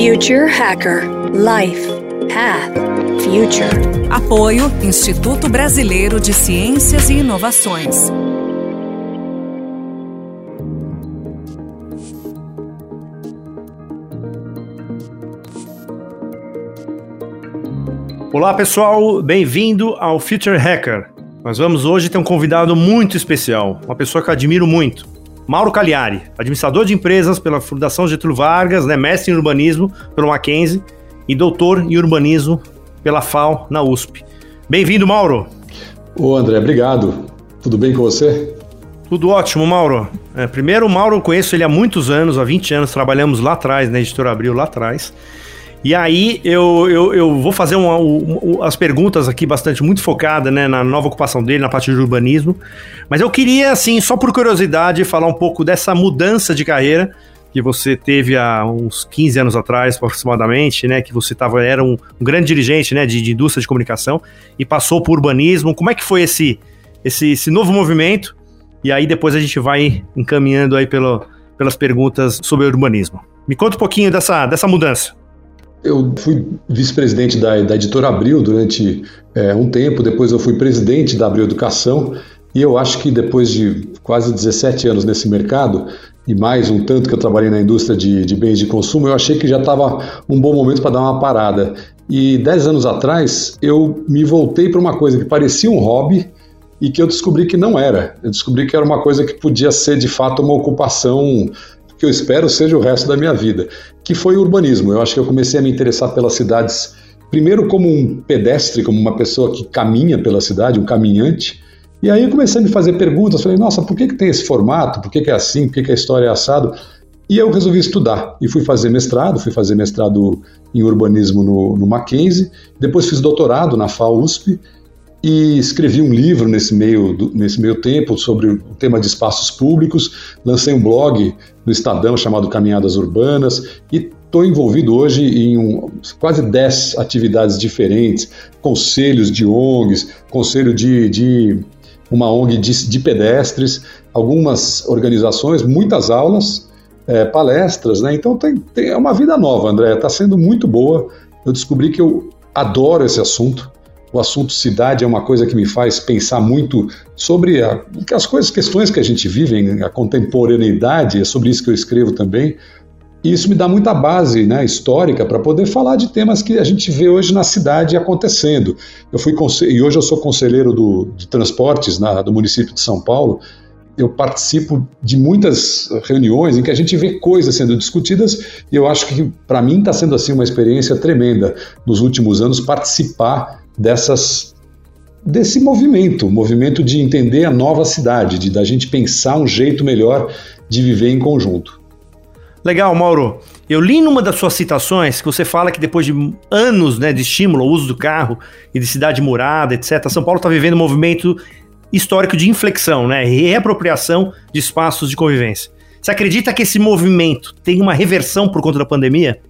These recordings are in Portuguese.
Future Hacker Life Path Future. Apoio Instituto Brasileiro de Ciências e Inovações. Olá pessoal, bem-vindo ao Future Hacker. Nós vamos hoje ter um convidado muito especial, uma pessoa que eu admiro muito. Mauro Cagliari, administrador de empresas pela Fundação Getúlio Vargas, né, mestre em urbanismo pelo Mackenzie e doutor em urbanismo pela FAO na USP. Bem-vindo, Mauro. Ô André, obrigado. Tudo bem com você? Tudo ótimo, Mauro. É, primeiro, o Mauro eu conheço ele há muitos anos, há 20 anos, trabalhamos lá atrás, na né, Editora Abril lá atrás. E aí eu, eu, eu vou fazer uma, uma, as perguntas aqui bastante muito focada né, na nova ocupação dele, na parte de urbanismo. Mas eu queria, assim, só por curiosidade, falar um pouco dessa mudança de carreira que você teve há uns 15 anos atrás, aproximadamente, né? Que você tava, era um, um grande dirigente né, de, de, indústria de comunicação e passou por urbanismo. Como é que foi esse, esse, esse novo movimento? E aí depois a gente vai encaminhando aí pelo, pelas perguntas sobre urbanismo. Me conta um pouquinho dessa, dessa mudança. Eu fui vice-presidente da, da editora Abril durante é, um tempo, depois eu fui presidente da Abril Educação, e eu acho que depois de quase 17 anos nesse mercado, e mais um tanto que eu trabalhei na indústria de, de bens de consumo, eu achei que já estava um bom momento para dar uma parada. E 10 anos atrás, eu me voltei para uma coisa que parecia um hobby e que eu descobri que não era. Eu descobri que era uma coisa que podia ser de fato uma ocupação que eu espero seja o resto da minha vida, que foi o urbanismo. Eu acho que eu comecei a me interessar pelas cidades, primeiro como um pedestre, como uma pessoa que caminha pela cidade, um caminhante, e aí eu comecei a me fazer perguntas, falei, nossa, por que, que tem esse formato? Por que, que é assim? Por que, que a história é assado? E eu resolvi estudar e fui fazer mestrado, fui fazer mestrado em urbanismo no, no Mackenzie, depois fiz doutorado na FAUSP e escrevi um livro nesse meio, nesse meio tempo sobre o tema de espaços públicos, lancei um blog no Estadão chamado Caminhadas Urbanas e estou envolvido hoje em um, quase 10 atividades diferentes, conselhos de ONGs, conselho de, de uma ONG de, de, pedestres, algumas organizações, muitas aulas, é, palestras, né? Então tem, tem, é uma vida nova, André, está sendo muito boa. Eu descobri que eu adoro esse assunto, o assunto cidade é uma coisa que me faz pensar muito sobre a, as coisas, questões que a gente vive, a contemporaneidade, é sobre isso que eu escrevo também. E isso me dá muita base né, histórica para poder falar de temas que a gente vê hoje na cidade acontecendo. Eu fui e hoje eu sou conselheiro do, de transportes na, do município de São Paulo. Eu participo de muitas reuniões em que a gente vê coisas sendo discutidas e eu acho que para mim está sendo assim uma experiência tremenda nos últimos anos participar dessas desse movimento, movimento de entender a nova cidade, de da gente pensar um jeito melhor de viver em conjunto. Legal, Mauro. Eu li numa das suas citações que você fala que depois de anos né, de estímulo ao uso do carro e de cidade morada, etc., São Paulo está vivendo um movimento histórico de inflexão, né, reapropriação de espaços de convivência. Você acredita que esse movimento tem uma reversão por conta da pandemia?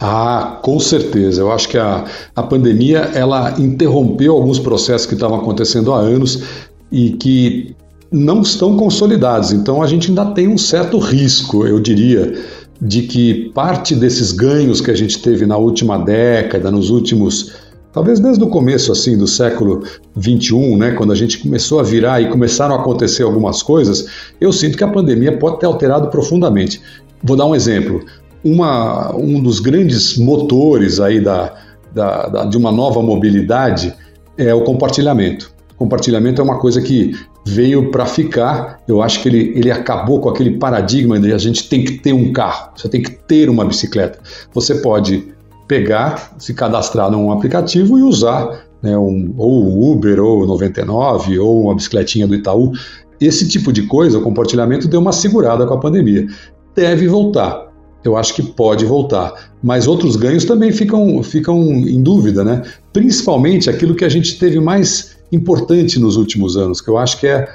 Ah, com certeza. Eu acho que a, a pandemia ela interrompeu alguns processos que estavam acontecendo há anos e que não estão consolidados. Então a gente ainda tem um certo risco, eu diria, de que parte desses ganhos que a gente teve na última década, nos últimos, talvez desde o começo assim do século 21, né, quando a gente começou a virar e começaram a acontecer algumas coisas, eu sinto que a pandemia pode ter alterado profundamente. Vou dar um exemplo uma, um dos grandes motores aí da, da, da, de uma nova mobilidade é o compartilhamento. Compartilhamento é uma coisa que veio para ficar. Eu acho que ele, ele acabou com aquele paradigma de a gente tem que ter um carro, você tem que ter uma bicicleta. Você pode pegar, se cadastrar num aplicativo e usar né, um, ou Uber, ou o 99, ou uma bicicletinha do Itaú. Esse tipo de coisa, o compartilhamento deu uma segurada com a pandemia. Deve voltar eu acho que pode voltar. Mas outros ganhos também ficam, ficam em dúvida, né? Principalmente aquilo que a gente teve mais importante nos últimos anos, que eu acho que é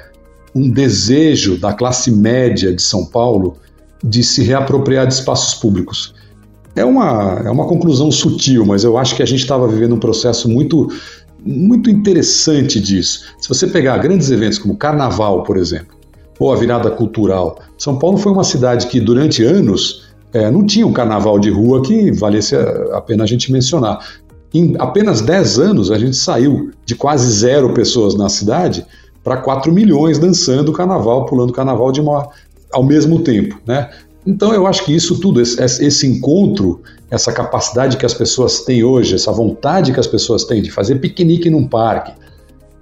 um desejo da classe média de São Paulo de se reapropriar de espaços públicos. É uma, é uma conclusão sutil, mas eu acho que a gente estava vivendo um processo muito, muito interessante disso. Se você pegar grandes eventos como Carnaval, por exemplo, ou a virada cultural, São Paulo foi uma cidade que durante anos é, não tinha um carnaval de rua que valesse a pena a gente mencionar. Em apenas 10 anos, a gente saiu de quase zero pessoas na cidade para 4 milhões dançando carnaval, pulando carnaval de uma, ao mesmo tempo. Né? Então, eu acho que isso tudo, esse, esse encontro, essa capacidade que as pessoas têm hoje, essa vontade que as pessoas têm de fazer piquenique num parque,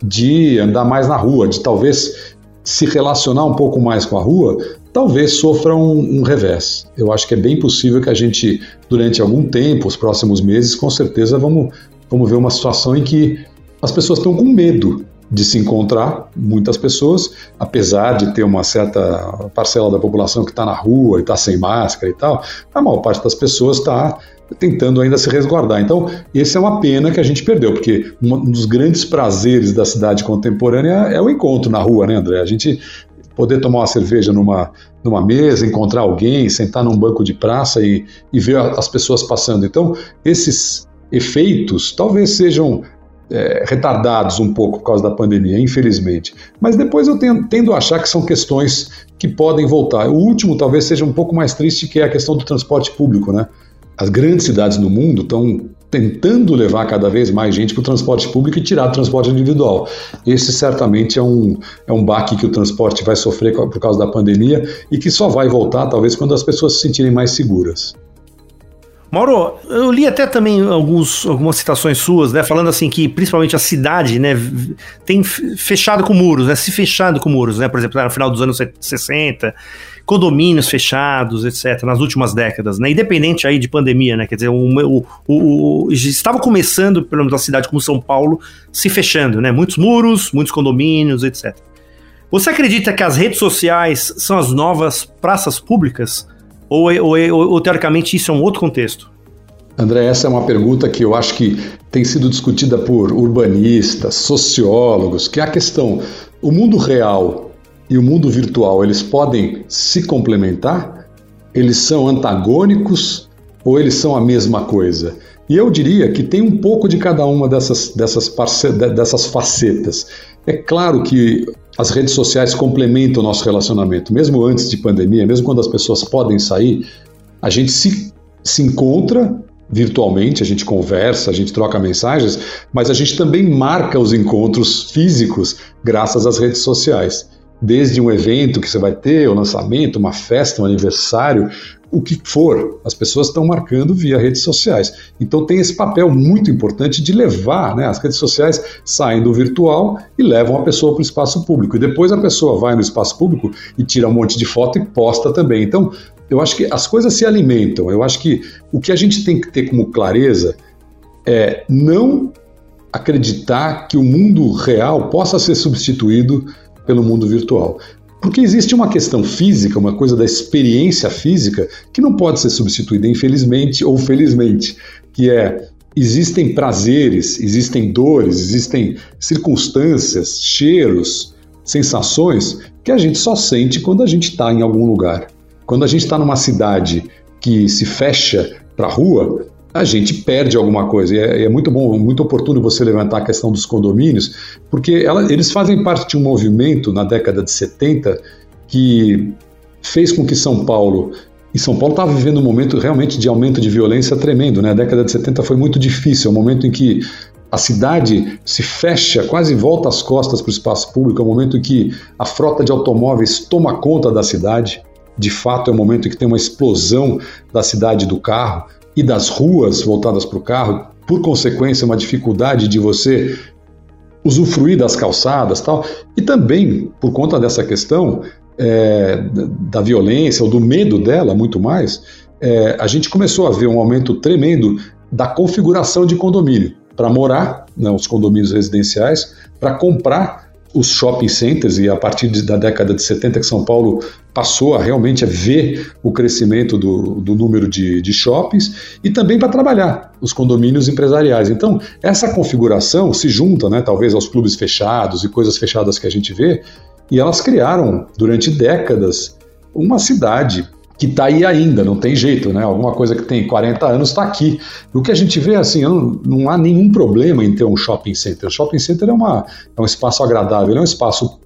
de andar mais na rua, de talvez se relacionar um pouco mais com a rua, talvez sofra um, um, revés. Eu acho que é bem possível que a gente, durante algum tempo, os próximos meses, com certeza vamos, vamos ver uma situação em que as pessoas estão com medo de se encontrar, muitas pessoas, apesar de ter uma certa parcela da população que está na rua e está sem máscara e tal, a maior parte das pessoas está tentando ainda se resguardar. Então, esse é uma pena que a gente perdeu, porque um dos grandes prazeres da cidade contemporânea é o encontro na rua, né, André? A gente poder tomar uma cerveja numa, numa mesa, encontrar alguém, sentar num banco de praça e, e ver as pessoas passando. Então, esses efeitos talvez sejam é, retardados um pouco por causa da pandemia, infelizmente. Mas depois eu tendo, tendo a achar que são questões que podem voltar. O último talvez seja um pouco mais triste, que é a questão do transporte público, né? As grandes cidades no mundo estão tentando levar cada vez mais gente para o transporte público e tirar o transporte individual. Esse certamente é um, é um baque que o transporte vai sofrer por causa da pandemia e que só vai voltar, talvez, quando as pessoas se sentirem mais seguras. Mauro, eu li até também alguns, algumas citações suas, né, falando assim que principalmente a cidade, né, tem fechado com muros, né, se fechado com muros, né, por exemplo, no final dos anos 60, condomínios fechados, etc., nas últimas décadas, né? Independente aí de pandemia, né? Quer dizer, o, o, o, o estava começando, pelo menos na cidade como São Paulo, se fechando, né? Muitos muros, muitos condomínios, etc. Você acredita que as redes sociais são as novas praças públicas? Ou, ou, ou, ou teoricamente isso é um outro contexto? André, essa é uma pergunta que eu acho que tem sido discutida por urbanistas, sociólogos, que é a questão, o mundo real e o mundo virtual, eles podem se complementar? Eles são antagônicos ou eles são a mesma coisa? E eu diria que tem um pouco de cada uma dessas, dessas, dessas facetas. É claro que as redes sociais complementam o nosso relacionamento, mesmo antes de pandemia, mesmo quando as pessoas podem sair, a gente se, se encontra virtualmente, a gente conversa, a gente troca mensagens, mas a gente também marca os encontros físicos graças às redes sociais. Desde um evento que você vai ter, um lançamento, uma festa, um aniversário, o que for, as pessoas estão marcando via redes sociais. Então tem esse papel muito importante de levar, né? As redes sociais saem do virtual e levam a pessoa para o espaço público. E depois a pessoa vai no espaço público e tira um monte de foto e posta também. Então, eu acho que as coisas se alimentam. Eu acho que o que a gente tem que ter como clareza é não acreditar que o mundo real possa ser substituído pelo mundo virtual. Porque existe uma questão física, uma coisa da experiência física, que não pode ser substituída, infelizmente ou felizmente, que é existem prazeres, existem dores, existem circunstâncias, cheiros, sensações que a gente só sente quando a gente está em algum lugar. Quando a gente está numa cidade que se fecha para a rua, a gente perde alguma coisa. E é, é, muito bom, muito oportuno você levantar a questão dos condomínios, porque ela, eles fazem parte de um movimento na década de 70 que fez com que São Paulo. E São Paulo estava vivendo um momento realmente de aumento de violência tremendo. Né? A década de 70 foi muito difícil, é um momento em que a cidade se fecha, quase volta as costas para o espaço público, é um momento em que a frota de automóveis toma conta da cidade. De fato, é um momento em que tem uma explosão da cidade do carro e das ruas voltadas para o carro, por consequência, uma dificuldade de você usufruir das calçadas tal, e também por conta dessa questão é, da violência ou do medo dela, muito mais, é, a gente começou a ver um aumento tremendo da configuração de condomínio para morar, né, os condomínios residenciais, para comprar os shopping centers e a partir de, da década de 70 que São Paulo passou a realmente a ver o crescimento do, do número de, de shoppings e também para trabalhar os condomínios empresariais. Então, essa configuração se junta, né, talvez aos clubes fechados e coisas fechadas que a gente vê, e elas criaram, durante décadas, uma cidade que está aí ainda, não tem jeito, né? Alguma coisa que tem 40 anos está aqui. O que a gente vê, assim, não, não, há nenhum problema em ter um shopping center. O shopping center é, uma, é um espaço agradável, é um espaço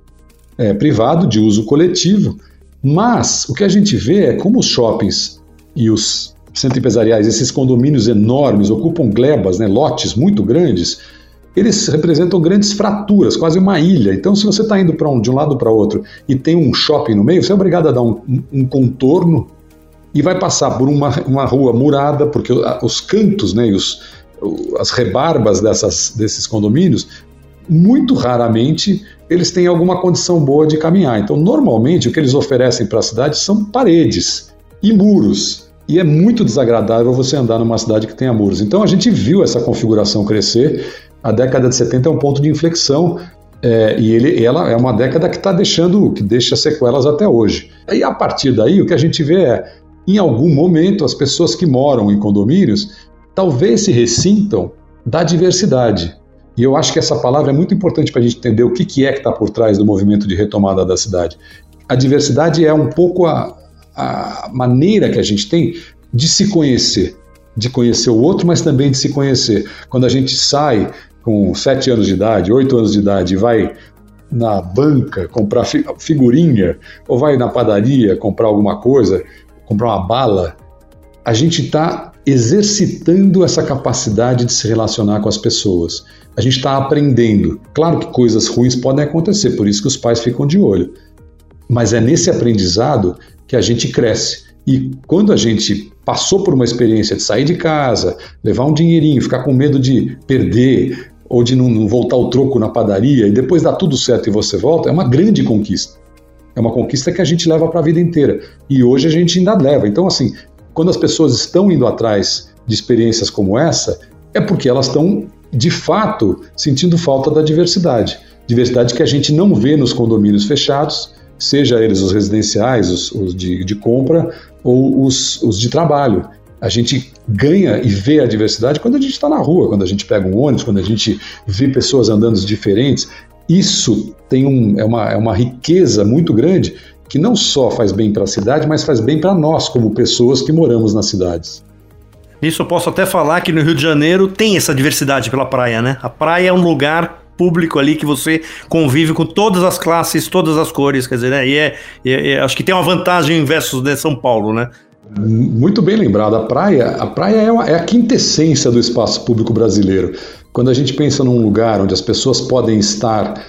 é, privado, de uso coletivo, mas o que a gente vê é como os shoppings e os centros empresariais, esses condomínios enormes, ocupam glebas, né, lotes muito grandes, eles representam grandes fraturas, quase uma ilha. Então, se você está indo para um, de um lado para outro e tem um shopping no meio, você é obrigado a dar um, um contorno e vai passar por uma, uma rua murada, porque os cantos né, e os, as rebarbas dessas, desses condomínios, muito raramente eles têm alguma condição boa de caminhar. Então, normalmente, o que eles oferecem para a cidade são paredes e muros. E é muito desagradável você andar numa cidade que tenha muros. Então, a gente viu essa configuração crescer. A década de 70 é um ponto de inflexão. É, e ele, ela é uma década que está deixando, que deixa sequelas até hoje. E a partir daí, o que a gente vê é, em algum momento, as pessoas que moram em condomínios talvez se ressintam da diversidade. E eu acho que essa palavra é muito importante para a gente entender o que, que é que está por trás do movimento de retomada da cidade. A diversidade é um pouco a, a maneira que a gente tem de se conhecer, de conhecer o outro, mas também de se conhecer. Quando a gente sai com sete anos de idade, oito anos de idade, vai na banca comprar figurinha, ou vai na padaria comprar alguma coisa, comprar uma bala, a gente está exercitando essa capacidade de se relacionar com as pessoas. A gente está aprendendo. Claro que coisas ruins podem acontecer, por isso que os pais ficam de olho. Mas é nesse aprendizado que a gente cresce. E quando a gente passou por uma experiência de sair de casa, levar um dinheirinho, ficar com medo de perder ou de não voltar o troco na padaria e depois dá tudo certo e você volta, é uma grande conquista. É uma conquista que a gente leva para a vida inteira. E hoje a gente ainda leva. Então, assim, quando as pessoas estão indo atrás de experiências como essa, é porque elas estão, de fato, sentindo falta da diversidade. Diversidade que a gente não vê nos condomínios fechados, seja eles os residenciais, os, os de, de, compra ou os, os de trabalho. A gente ganha e vê a diversidade quando a gente está na rua, quando a gente pega um ônibus, quando a gente vê pessoas andando diferentes. Isso tem um, é, uma, é uma riqueza muito grande que não só faz bem para a cidade, mas faz bem para nós, como pessoas que moramos nas cidades. Isso eu posso até falar que no Rio de Janeiro tem essa diversidade pela praia, né? A praia é um lugar público ali que você convive com todas as classes, todas as cores, quer dizer, né? E é, é, é acho que tem uma vantagem versus né, São Paulo, né? Muito bem lembrado. A praia, a praia é, uma, é a quintessência do espaço público brasileiro. Quando a gente pensa num lugar onde as pessoas podem estar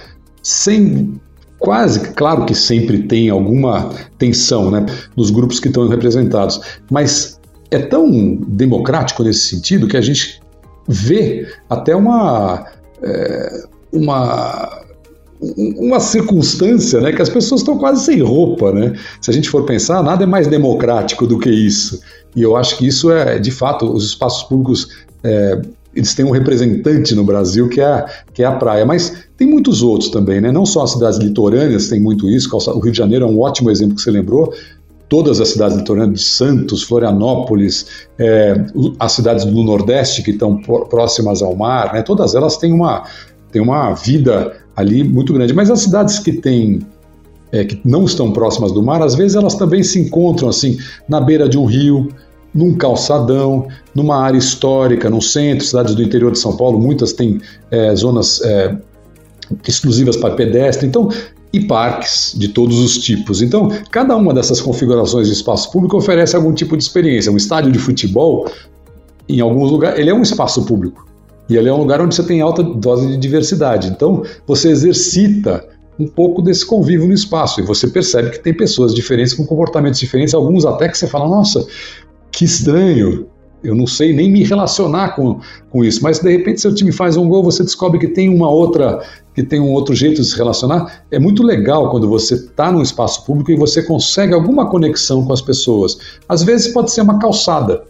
sem quase, claro que sempre tem alguma tensão né, nos grupos que estão representados, mas é tão democrático nesse sentido que a gente vê até uma, é, uma, uma circunstância né, que as pessoas estão quase sem roupa. Né? Se a gente for pensar, nada é mais democrático do que isso. E eu acho que isso é, de fato, os espaços públicos é, eles têm um representante no Brasil que é, a, que é a praia, mas tem muitos outros também, né? Não só as cidades litorâneas têm muito isso, o Rio de Janeiro é um ótimo exemplo que você lembrou. Todas as cidades litorâneas Santos, Florianópolis, é, as cidades do Nordeste que estão próximas ao mar, né? Todas elas têm uma, têm uma vida ali muito grande. Mas as cidades que têm é, que não estão próximas do mar, às vezes elas também se encontram assim na beira de um rio, num calçadão, numa área histórica, no centro, cidades do interior de São Paulo, muitas têm é, zonas é, exclusivas para pedestre, então e parques de todos os tipos. Então, cada uma dessas configurações de espaço público oferece algum tipo de experiência. Um estádio de futebol, em alguns lugares, ele é um espaço público. E ele é um lugar onde você tem alta dose de diversidade. Então, você exercita um pouco desse convívio no espaço e você percebe que tem pessoas diferentes com comportamentos diferentes, alguns até que você fala, nossa, que estranho, eu não sei nem me relacionar com, com isso, mas de repente seu time faz um gol, você descobre que tem uma outra, que tem um outro jeito de se relacionar. É muito legal quando você está num espaço público e você consegue alguma conexão com as pessoas. Às vezes pode ser uma calçada,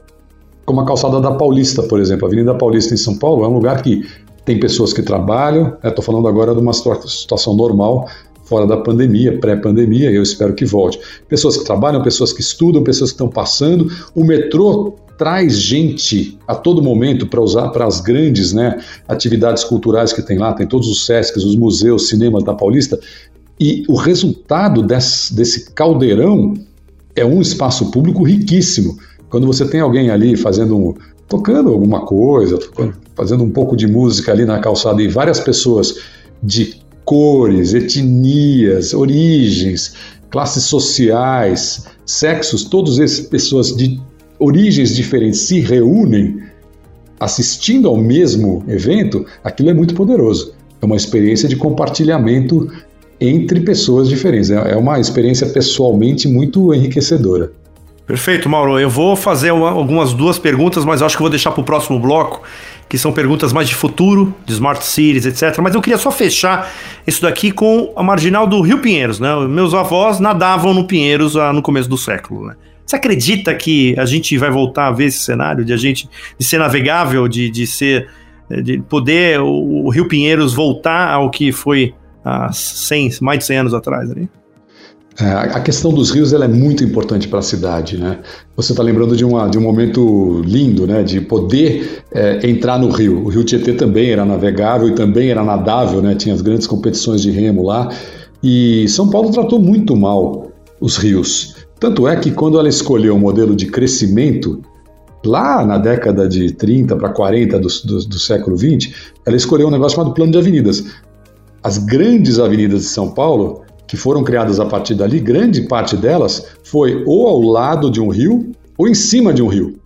como a calçada da Paulista, por exemplo. A Avenida Paulista em São Paulo é um lugar que tem pessoas que trabalham. Estou falando agora de uma situação normal, fora da pandemia, pré-pandemia, eu espero que volte. Pessoas que trabalham, pessoas que estudam, pessoas que estão passando. O metrô traz gente a todo momento para usar para as grandes né, atividades culturais que tem lá, tem todos os SESCs, os museus, cinema da Paulista, e o resultado desse, desse caldeirão é um espaço público riquíssimo. Quando você tem alguém ali fazendo um, tocando alguma coisa, fazendo um pouco de música ali na calçada e várias pessoas de cores, etnias, origens, classes sociais, sexos, todas essas pessoas de origens diferentes se reúnem assistindo ao mesmo evento, aquilo é muito poderoso. É uma experiência de compartilhamento entre pessoas diferentes. É, é uma experiência pessoalmente muito enriquecedora. Perfeito, Mauro. Eu vou fazer uma, algumas duas perguntas, mas acho que vou deixar para o próximo bloco, que são perguntas mais de futuro, de smart cities, etc. Mas eu queria só fechar isso daqui com a marginal do Rio Pinheiros, né? Meus avós nadavam no Pinheiros ah, no começo do século, né? Você acredita que a gente vai voltar a ver esse cenário de a gente de ser navegável, de, de ser de poder o, o Rio Pinheiros voltar ao que foi há 100, mais de 100 anos atrás ali? É, a questão dos rios ela é muito importante para a cidade, né? Você está lembrando de, uma, de um momento lindo, né? De poder é, entrar no rio. O Rio Tietê também era navegável e também era nadável, né? Tinha as grandes competições de remo lá. E São Paulo tratou muito mal os rios. Tanto é que quando ela escolheu o modelo de crescimento, lá na década de 30 para 40 do, do, do século 20, ela escolheu um negócio chamado plano de avenidas. As grandes avenidas de São Paulo que foram criadas a partir dali, grande parte delas foi ou ao lado de um rio ou em cima de um rio.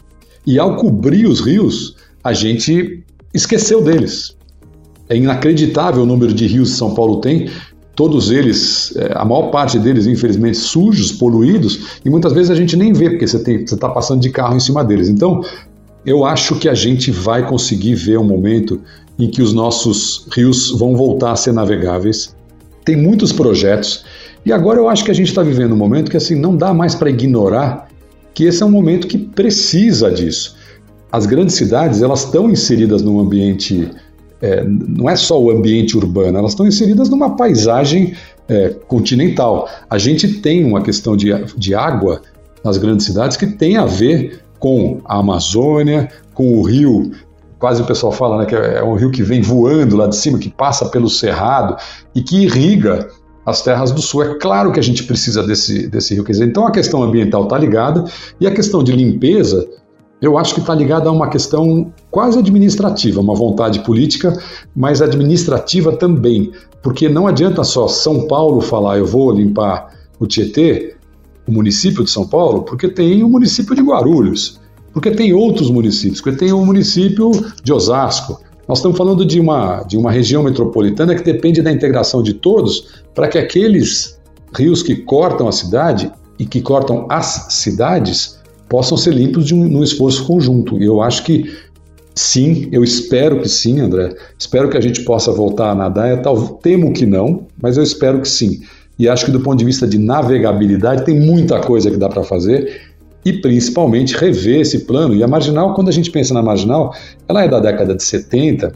E ao cobrir os rios, a gente esqueceu deles. É inacreditável o número de rios que São Paulo tem, todos eles, é, a maior parte deles, infelizmente, sujos, poluídos, e muitas vezes a gente nem vê, porque você está passando de carro em cima deles. Então, eu acho que a gente vai conseguir ver um momento em que os nossos rios vão voltar a ser navegáveis tem muitos projetos. E agora eu acho que a gente está vivendo um momento que assim não dá mais para ignorar que esse é um momento que precisa disso. As grandes cidades elas estão inseridas num ambiente é, não é só o ambiente urbano, elas estão inseridas numa paisagem é, continental. A gente tem uma questão de, de água nas grandes cidades que tem a ver com a Amazônia, com o rio quase o pessoal fala né, que é um rio que vem voando lá de cima, que passa pelo cerrado e que irriga as terras do sul. É claro que a gente precisa desse, desse rio. Quer dizer, então a questão ambiental está ligada e a questão de limpeza, eu acho que está ligada a uma questão quase administrativa, uma vontade política, mas administrativa também. Porque não adianta só São Paulo falar eu vou limpar o Tietê, o município de São Paulo, porque tem o município de Guarulhos porque tem outros municípios, porque tem o município de Osasco. Nós estamos falando de uma, de uma região metropolitana que depende da integração de todos para que aqueles rios que cortam a cidade e que cortam as cidades possam ser limpos de um, num esforço conjunto. E eu acho que sim, eu espero que sim, André. Espero que a gente possa voltar a nadar. Eu tal, temo que não, mas eu espero que sim. E acho que do ponto de vista de navegabilidade tem muita coisa que dá para fazer e principalmente rever esse plano. E a marginal, quando a gente pensa na marginal, ela é da década de 70,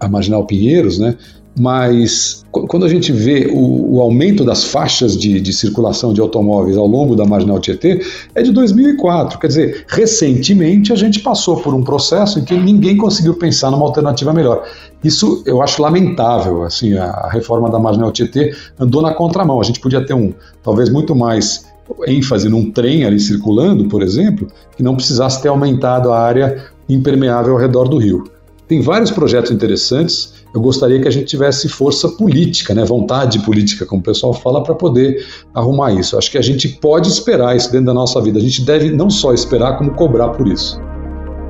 a marginal Pinheiros, né? Mas quando a gente vê o, o aumento das faixas de, de, circulação de automóveis ao longo da marginal Tietê, é de 2004. Quer dizer, recentemente a gente passou por um processo em que ninguém conseguiu pensar numa alternativa melhor. Isso eu acho lamentável. Assim, a reforma da marginal Tietê andou na contramão. A gente podia ter um, talvez muito mais ênfase num trem ali circulando, por exemplo, que não precisasse ter aumentado a área impermeável ao redor do rio. Tem vários projetos interessantes. Eu gostaria que a gente tivesse força política, né, vontade política, como o pessoal fala, para poder arrumar isso. Acho que a gente pode esperar isso dentro da nossa vida. A gente deve não só esperar, como cobrar por isso.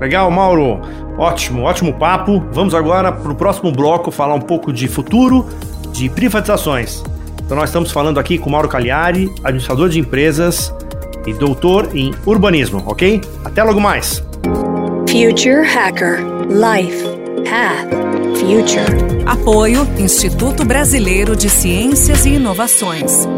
Legal, Mauro. Ótimo, ótimo papo. Vamos agora para o próximo bloco falar um pouco de futuro, de privatizações. Então nós estamos falando aqui com Mauro Cagliari, administrador de empresas e doutor em urbanismo, ok? Até logo mais. Future Hacker Life Path Future. Apoio Instituto Brasileiro de Ciências e Inovações.